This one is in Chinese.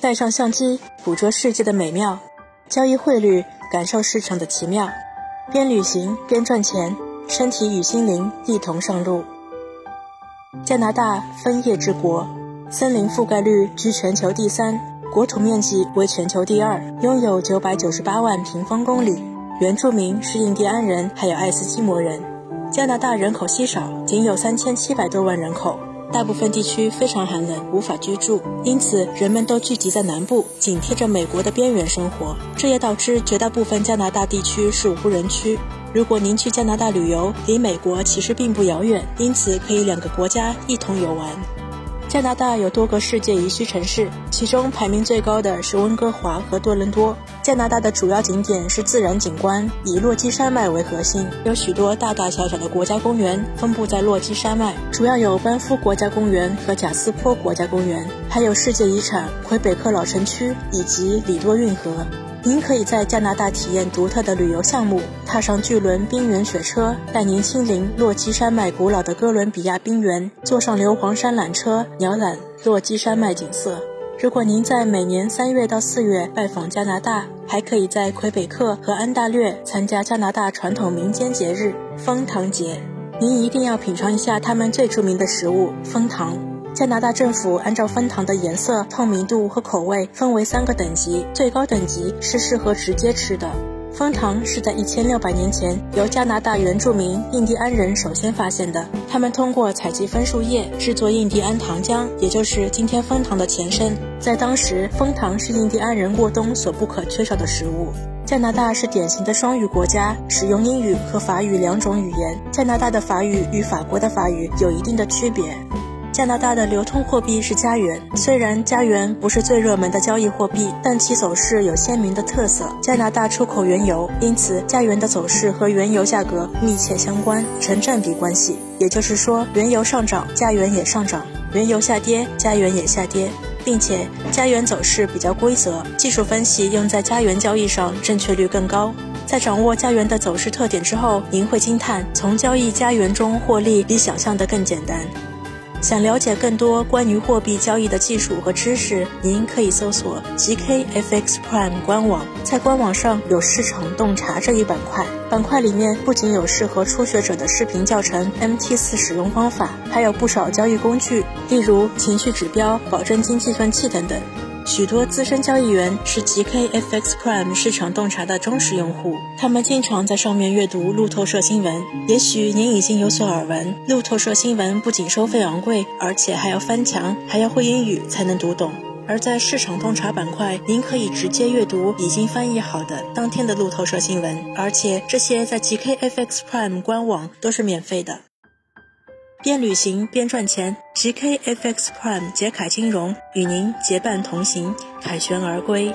带上相机，捕捉世界的美妙；交易汇率，感受市场的奇妙。边旅行边赚钱，身体与心灵一同上路。加拿大枫叶之国，森林覆盖率居全球第三，国土面积为全球第二，拥有九百九十八万平方公里。原住民是印第安人，还有爱斯基摩人。加拿大人口稀少，仅有三千七百多万人口。大部分地区非常寒冷，无法居住，因此人们都聚集在南部，紧贴着美国的边缘生活。这也导致绝大部分加拿大地区是无人区。如果您去加拿大旅游，离美国其实并不遥远，因此可以两个国家一同游玩。加拿大有多个世界宜居城市，其中排名最高的是温哥华和多伦多。加拿大的主要景点是自然景观，以落基山脉为核心，有许多大大小小的国家公园分布在落基山脉，主要有班夫国家公园和贾斯坡国家公园，还有世界遗产魁北克老城区以及里多运河。您可以在加拿大体验独特的旅游项目，踏上巨轮冰原雪车，带您亲临落基山脉古老的哥伦比亚冰原，坐上硫磺山缆车，鸟览落基山脉景色。如果您在每年三月到四月拜访加拿大，还可以在魁北克和安大略参加加拿大传统民间节日枫糖节。您一定要品尝一下他们最著名的食物枫糖。加拿大政府按照枫糖的颜色、透明度和口味分为三个等级，最高等级是适合直接吃的。枫糖是在一千六百年前由加拿大原住民印第安人首先发现的，他们通过采集枫树叶制作印第安糖浆，也就是今天枫糖的前身。在当时，枫糖是印第安人过冬所不可缺少的食物。加拿大是典型的双语国家，使用英语和法语两种语言。加拿大的法语与法国的法语有一定的区别。加拿大的流通货币是加元，虽然加元不是最热门的交易货币，但其走势有鲜明的特色。加拿大出口原油，因此加元的走势和原油价格密切相关，成正比关系。也就是说，原油上涨，加元也上涨；原油下跌，加元也下跌，并且加元走势比较规则。技术分析用在加元交易上，正确率更高。在掌握加元的走势特点之后，您会惊叹，从交易加元中获利比想象的更简单。想了解更多关于货币交易的技术和知识，您可以搜索 GKFX Prime 官网，在官网上有市场洞察这一板块。板块里面不仅有适合初学者的视频教程、MT4 使用方法，还有不少交易工具，例如情绪指标、保证金计算器等等。许多资深交易员是 GKFX Prime 市场洞察的忠实用户，他们经常在上面阅读路透社新闻。也许您已经有所耳闻，路透社新闻不仅收费昂贵，而且还要翻墙，还要会英语才能读懂。而在市场洞察板块，您可以直接阅读已经翻译好的当天的路透社新闻，而且这些在 GKFX Prime 官网都是免费的。边旅行边赚钱，GKFX Prime 杰凯金融与您结伴同行，凯旋而归。